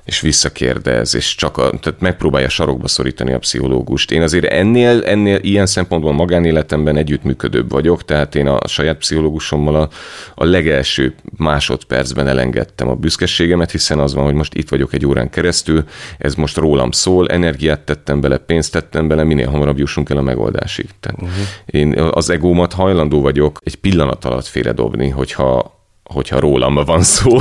és visszakérdez, és csak a, tehát megpróbálja sarokba szorítani a pszichológust. Én azért ennél, ennél ilyen szempontból magánéletemben együttműködőbb vagyok, tehát én a saját pszichológusommal a, a legelső másodpercben elengedtem a büszkeségemet, hiszen az van, hogy most itt vagyok egy órán keresztül, ez most rólam szól, energiát tettem bele, pénzt tettem bele, minél hamarabb jussunk el a megoldásig. Tehát uh-huh. Én az egómat hajlandó vagyok egy pillanat alatt félredobni, hogyha hogyha rólam van szó.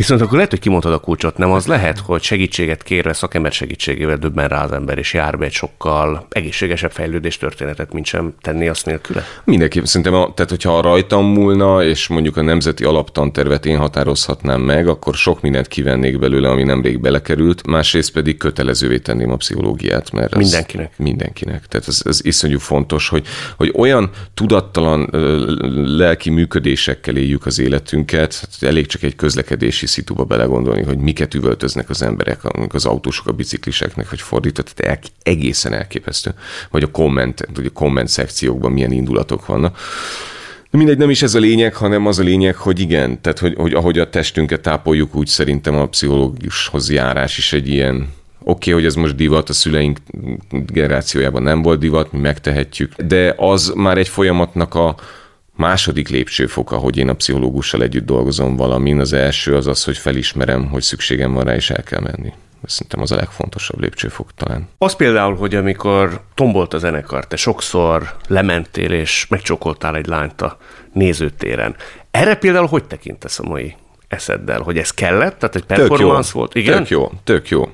Viszont akkor lehet, hogy kimondtad a kulcsot, nem az lehet, hogy segítséget kérve, szakember segítségével döbben rá az ember, és jár be egy sokkal egészségesebb fejlődés történetet, mint sem tenni azt nélküle? Mindenképp szerintem, a, tehát hogyha rajtam múlna, és mondjuk a nemzeti alaptantervet én határozhatnám meg, akkor sok mindent kivennék belőle, ami nemrég belekerült, másrészt pedig kötelezővé tenném a pszichológiát. Mert mindenkinek. Mindenkinek. Tehát ez, ez iszonyú fontos, hogy, hogy olyan tudattalan lelki működésekkel éljük az életünket, hát elég csak egy közlekedési szituba belegondolni, hogy miket üvöltöznek az emberek, az autósok a bicikliseknek, vagy fordított, tehát egészen elképesztő. Vagy a komment, vagy a komment szekciókban milyen indulatok vannak. Mindegy, nem is ez a lényeg, hanem az a lényeg, hogy igen, tehát hogy, hogy ahogy a testünket tápoljuk, úgy szerintem a pszichológushoz járás is egy ilyen Oké, okay, hogy ez most divat, a szüleink generációjában nem volt divat, mi megtehetjük, de az már egy folyamatnak a, második lépcsőfoka, hogy én a pszichológussal együtt dolgozom valamin. Az első az az, hogy felismerem, hogy szükségem van rá, és el kell menni. Szerintem az a legfontosabb lépcsőfok talán. Az például, hogy amikor tombolt a zenekar, te sokszor lementél és megcsokoltál egy lányt a nézőtéren. Erre például hogy tekintesz a mai eszeddel? Hogy ez kellett? Tehát egy performance volt? Igen? Tök jó, tök jó.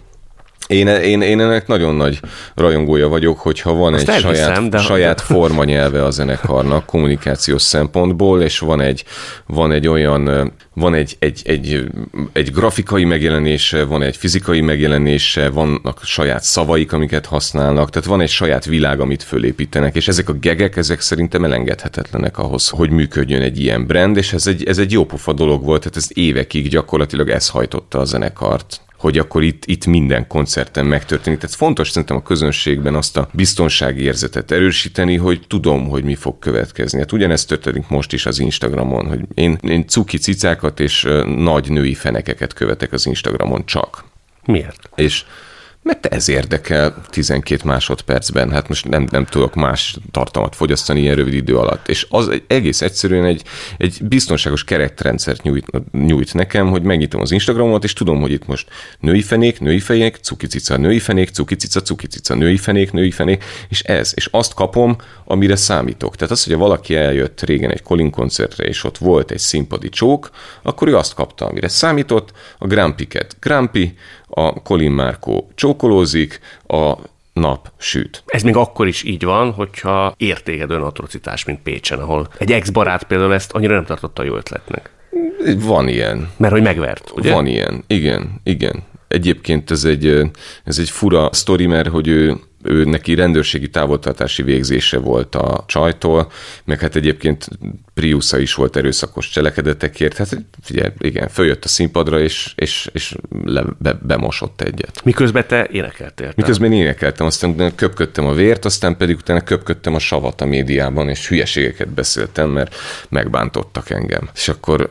Én, én, én ennek nagyon nagy rajongója vagyok, hogyha van Azt egy saját, de... saját formanyelve a zenekarnak kommunikációs szempontból, és van egy, van egy olyan, van egy, egy, egy, egy grafikai megjelenése, van egy fizikai megjelenése, vannak saját szavaik, amiket használnak, tehát van egy saját világ, amit fölépítenek, és ezek a gegek, ezek szerintem elengedhetetlenek ahhoz, hogy működjön egy ilyen brand, és ez egy, ez egy jópofa dolog volt, tehát ez évekig gyakorlatilag ez hajtotta a zenekart hogy akkor itt, itt minden koncerten megtörténik. Tehát fontos szerintem a közönségben azt a biztonsági érzetet erősíteni, hogy tudom, hogy mi fog következni. Hát ugyanezt történik most is az Instagramon, hogy én, én cuki cicákat és nagy női fenekeket követek az Instagramon csak. Miért? És mert ez érdekel 12 másodpercben, hát most nem, nem tudok más tartalmat fogyasztani ilyen rövid idő alatt. És az egy, egész egyszerűen egy, egy biztonságos keretrendszert nyújt, nyújt nekem, hogy megnyitom az Instagramot, és tudom, hogy itt most női fenék, női fejék, cukicica, női fenék, cukicica, cukicica, női fenék, női fenék, és ez. És azt kapom, amire számítok. Tehát az, hogy valaki eljött régen egy Colin koncertre, és ott volt egy színpadi csók, akkor ő azt kapta, amire számított, a Grampiket Grampi, a Colin Márkó csókolózik, a nap süt. Ez még akkor is így van, hogyha értéged ön atrocitás, mint Pécsen, ahol egy ex-barát például ezt annyira nem tartotta jó ötletnek. Van ilyen. Mert hogy megvert, ugye? Van ilyen, igen, igen. Egyébként ez egy, ez egy fura sztori, mert hogy ő ő neki rendőrségi távoltartási végzése volt a csajtól, meg hát egyébként Priusza is volt erőszakos cselekedetekért. Hát figyelj, igen, följött a színpadra, és, és, és le, be, bemosott egyet. Miközben te énekeltél. Miközben én énekeltem, aztán köpködtem a vért, aztán pedig utána köpködtem a savat a médiában, és hülyeségeket beszéltem, mert megbántottak engem. És akkor,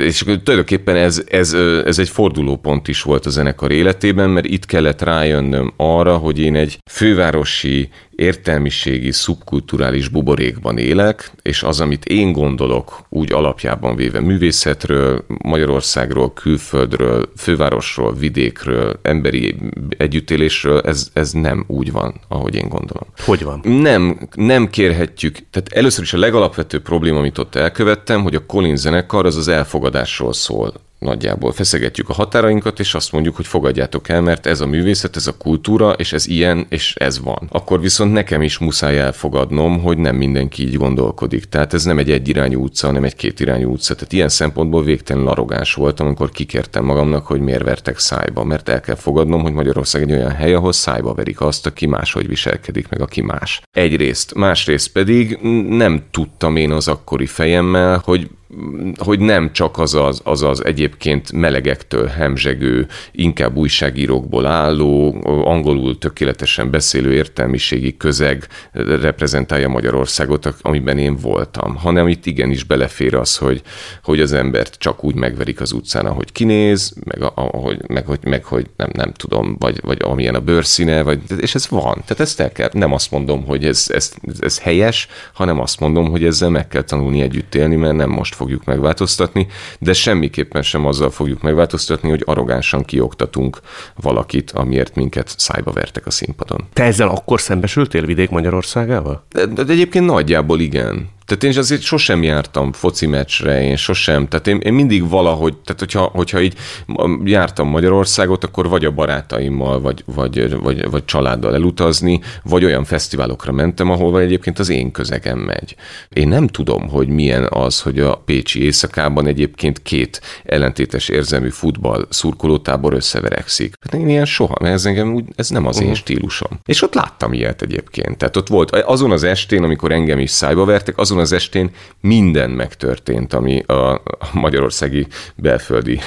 és akkor tulajdonképpen ez, ez, ez egy fordulópont is volt a zenekar életében, mert itt kellett rájönnöm arra, hogy én egy fővárosi értelmiségi, szubkulturális buborékban élek, és az, amit én gondolok úgy alapjában véve művészetről, Magyarországról, külföldről, fővárosról, vidékről, emberi együttélésről, ez, ez nem úgy van, ahogy én gondolom. Hogy van? Nem, nem kérhetjük, tehát először is a legalapvetőbb probléma, amit ott elkövettem, hogy a Colin zenekar az az elfogadásról szól nagyjából feszegetjük a határainkat, és azt mondjuk, hogy fogadjátok el, mert ez a művészet, ez a kultúra, és ez ilyen, és ez van. Akkor viszont nekem is muszáj elfogadnom, hogy nem mindenki így gondolkodik. Tehát ez nem egy egyirányú utca, hanem egy kétirányú utca. Tehát ilyen szempontból végtelen arrogáns voltam, amikor kikértem magamnak, hogy miért vertek szájba. Mert el kell fogadnom, hogy Magyarország egy olyan hely, ahol szájba verik azt, aki máshogy viselkedik, meg aki más. Egyrészt, másrészt pedig nem tudtam én az akkori fejemmel, hogy hogy nem csak az az, az az egyébként melegektől hemzsegő, inkább újságírókból álló, angolul tökéletesen beszélő értelmiségi közeg reprezentálja Magyarországot, amiben én voltam, hanem itt igenis belefér az, hogy, hogy az embert csak úgy megverik az utcán, ahogy kinéz, meg, ahogy, meg, hogy, meg hogy nem, nem tudom, vagy, vagy amilyen a bőrszíne, vagy, és ez van. Tehát ezt el kell, nem azt mondom, hogy ez, ez, ez helyes, hanem azt mondom, hogy ezzel meg kell tanulni együtt élni, mert nem most fogjuk megváltoztatni, de semmiképpen sem azzal fogjuk megváltoztatni, hogy arrogánsan kioktatunk valakit, amiért minket szájba vertek a színpadon. Te ezzel akkor szembesültél vidék Magyarországával? De, de egyébként nagyjából igen. Tehát én azért sosem jártam foci meccsre, én sosem, tehát én, én mindig valahogy, tehát hogyha, hogyha így jártam Magyarországot, akkor vagy a barátaimmal, vagy, vagy, vagy, vagy családdal elutazni, vagy olyan fesztiválokra mentem, ahol egyébként az én közegem megy. Én nem tudom, hogy milyen az, hogy a Pécsi éjszakában egyébként két ellentétes érzelmű futball szurkolótábor összeverekszik. Hát én ilyen soha, mert ez engem úgy, ez nem az én uh-huh. stílusom. És ott láttam ilyet egyébként. Tehát ott volt azon az estén, amikor engem is szájba vertek, azon az estén minden megtörtént, ami a magyarországi belföldi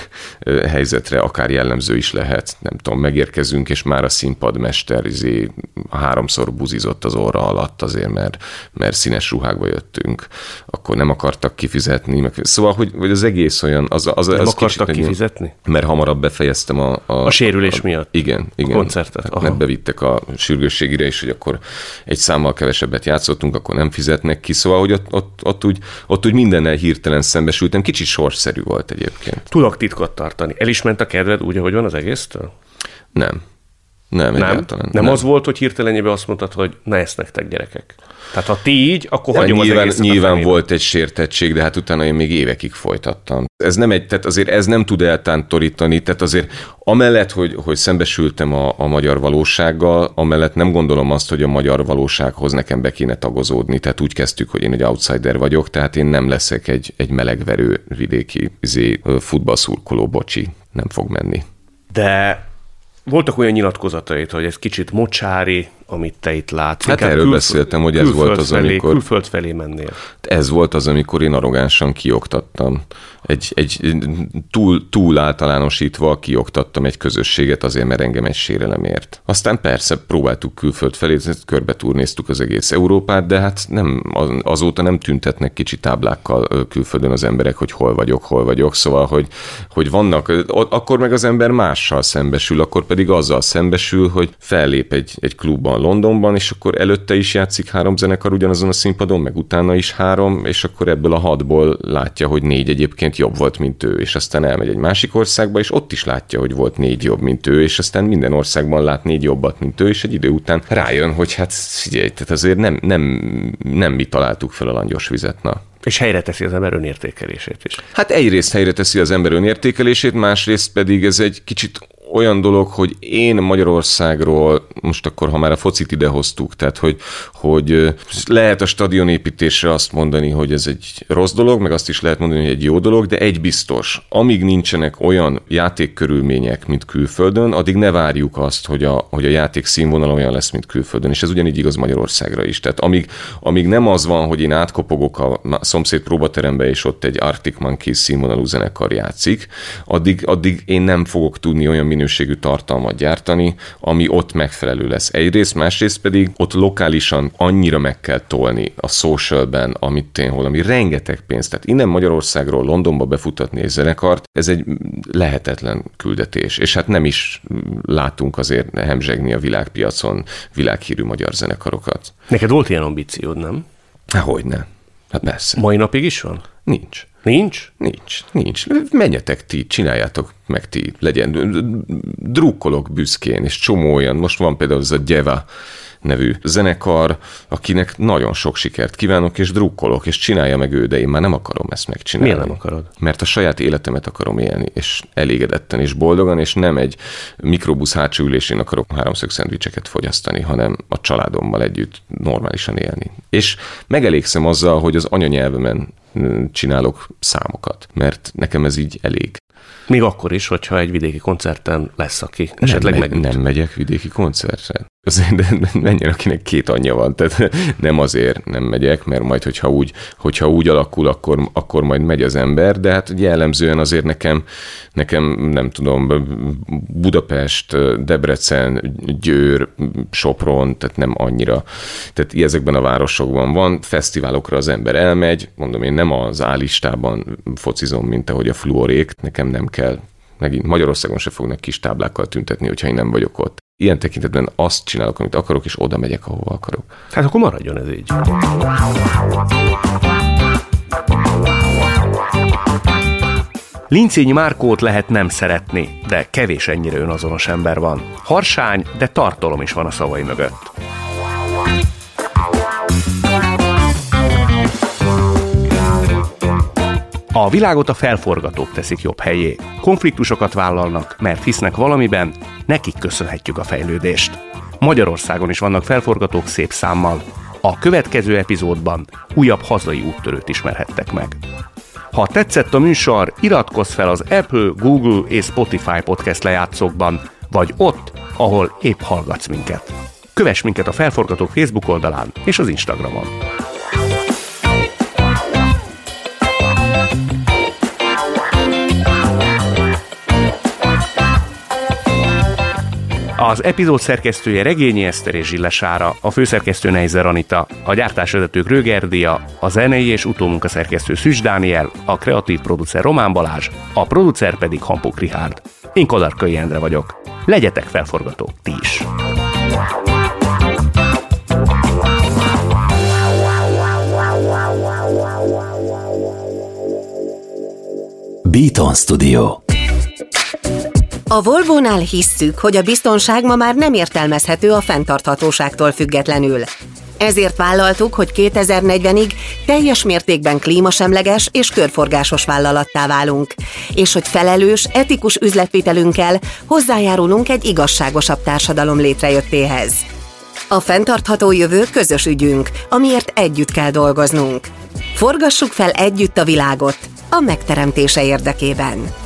helyzetre akár jellemző is lehet. Nem tudom, megérkezünk, és már a színpadmester izé háromszor buzizott az óra alatt azért, mert, mert színes ruhákba jöttünk. Akkor nem akartak kifizetni. Meg, szóval, hogy, hogy az egész olyan... Az, az, nem az akartak kicsit, kifizetni? Mert hamarabb befejeztem a... A, a sérülés a, miatt? Igen, igen. A koncertet. Aha. Mert bevittek a sürgősségire is, hogy akkor egy számmal kevesebbet játszottunk, akkor nem fizetnek ki. Szóval, hogy ott, ott, ott, úgy, ott úgy mindennel hirtelen szembesültem. Kicsit sorszerű volt egyébként. Tudok titkot tartani. El is ment a kedved úgy, ahogy van az egésztől? Nem. Nem, nem, egyáltalán. Nem, nem az volt, hogy hirtelenjében azt mondtad, hogy ne ezt nektek gyerekek. Tehát ha ti így, akkor ja, hagyom nyilván, az Nyilván volt egy sértettség, de hát utána én még évekig folytattam. Ez nem egy, tehát azért ez nem tud eltántorítani, tehát azért amellett, hogy, hogy szembesültem a, a magyar valósággal, amellett nem gondolom azt, hogy a magyar valósághoz nekem be kéne tagozódni. Tehát úgy kezdtük, hogy én egy outsider vagyok, tehát én nem leszek egy, egy melegverő vidéki izé, futballszurkoló, bocsi, nem fog menni. De voltak olyan nyilatkozatait, hogy ez kicsit mocsári, amit te itt látsz. Hát erről külf- beszéltem, hogy ez volt az, felé, amikor... Külföld felé mennél. Ez volt az, amikor én arrogánsan kioktattam. Egy, egy túl, túl általánosítva kioktattam egy közösséget azért, mert engem egy sérelemért. Aztán persze próbáltuk külföld felé, körbe turnéztuk az egész Európát, de hát nem, azóta nem tüntetnek kicsi táblákkal külföldön az emberek, hogy hol vagyok, hol vagyok. Szóval, hogy, hogy vannak, akkor meg az ember mással szembesül, akkor pedig azzal szembesül, hogy fellép egy, egy klubban Londonban, és akkor előtte is játszik három zenekar ugyanazon a színpadon, meg utána is három, és akkor ebből a hatból látja, hogy négy egyébként jobb volt, mint ő, és aztán elmegy egy másik országba, és ott is látja, hogy volt négy jobb, mint ő, és aztán minden országban lát négy jobbat, mint ő, és egy idő után rájön, hogy hát figyelj, tehát azért nem, nem, nem mi találtuk fel a langyos vizet, na. És helyre teszi az ember önértékelését is. Hát egyrészt helyre teszi az ember önértékelését, másrészt pedig ez egy kicsit olyan dolog, hogy én Magyarországról, most akkor, ha már a focit idehoztuk, tehát hogy, hogy lehet a stadionépítésre azt mondani, hogy ez egy rossz dolog, meg azt is lehet mondani, hogy egy jó dolog, de egy biztos, amíg nincsenek olyan játékkörülmények, mint külföldön, addig ne várjuk azt, hogy a, hogy a játék színvonal olyan lesz, mint külföldön, és ez ugyanígy igaz Magyarországra is. Tehát amíg, amíg nem az van, hogy én átkopogok a szomszéd próbaterembe, és ott egy Arctic Monkeys színvonalú zenekar játszik, addig, addig én nem fogok tudni olyan minőségű tartalmat gyártani, ami ott megfelelő lesz. Egyrészt, másrészt pedig ott lokálisan annyira meg kell tolni a socialben, amit én hol, ami rengeteg pénzt. Tehát innen Magyarországról Londonba befutatni egy zenekart, ez egy lehetetlen küldetés. És hát nem is látunk azért hemzsegni a világpiacon világhírű magyar zenekarokat. Neked volt ilyen ambíciód, nem? Hogy ne. Hát persze. Mai napig is van? Nincs. Nincs? Nincs, nincs. Menjetek ti, csináljátok meg ti, legyen. Drukkolok büszkén, és csomó olyan. Most van például ez a Gyeva nevű zenekar, akinek nagyon sok sikert kívánok, és drukkolok, és csinálja meg ő, de én már nem akarom ezt megcsinálni. Miért nem akarod? Mert a saját életemet akarom élni, és elégedetten, és boldogan, és nem egy mikrobusz hátsó ülésén akarok háromszög szendvicseket fogyasztani, hanem a családommal együtt normálisan élni. És megelégszem azzal, hogy az anyanyelvemen csinálok számokat, mert nekem ez így elég. Még akkor is, hogyha egy vidéki koncerten lesz, aki esetleg nem, megy, Nem megyek vidéki koncertre. Azért de menjen, akinek két anyja van, tehát nem azért nem megyek, mert majd, hogyha úgy, hogyha úgy alakul, akkor, akkor majd megy az ember, de hát jellemzően azért nekem, nekem nem tudom, Budapest, Debrecen, Győr, Sopron, tehát nem annyira, tehát ezekben a városokban van, fesztiválokra az ember elmegy, mondom, én nem az állistában focizom, mint ahogy a fluorék, nekem nem kell. Megint Magyarországon se fognak kis táblákkal tüntetni, hogyha én nem vagyok ott. Ilyen tekintetben azt csinálok, amit akarok, és oda megyek, ahova akarok. Hát akkor maradjon ez így. Lincényi Márkót lehet nem szeretni, de kevés ennyire önazonos ember van. Harsány, de tartalom is van a szavai mögött. A világot a felforgatók teszik jobb helyé. Konfliktusokat vállalnak, mert hisznek valamiben, nekik köszönhetjük a fejlődést. Magyarországon is vannak felforgatók szép számmal. A következő epizódban újabb hazai úttörőt ismerhettek meg. Ha tetszett a műsor, iratkozz fel az Apple, Google és Spotify podcast lejátszókban, vagy ott, ahol épp hallgatsz minket. Kövess minket a Felforgatók Facebook oldalán és az Instagramon. Az epizód szerkesztője Regényi Eszter és Zsillesára, a főszerkesztő Neizer Anita, a gyártásvezetők Rögerdia, a zenei és utómunkaszerkesztő Szüs Dániel, a kreatív producer Román Balázs, a producer pedig Hampuk Rihárd. Én Kadarkai Endre vagyok. Legyetek felforgatók ti is! Beaton Studio a Volvo-nál hisszük, hogy a biztonság ma már nem értelmezhető a fenntarthatóságtól függetlenül. Ezért vállaltuk, hogy 2040-ig teljes mértékben klímasemleges és körforgásos vállalattá válunk, és hogy felelős, etikus üzletvitelünkkel hozzájárulunk egy igazságosabb társadalom létrejöttéhez. A fenntartható jövő közös ügyünk, amiért együtt kell dolgoznunk. Forgassuk fel együtt a világot a megteremtése érdekében.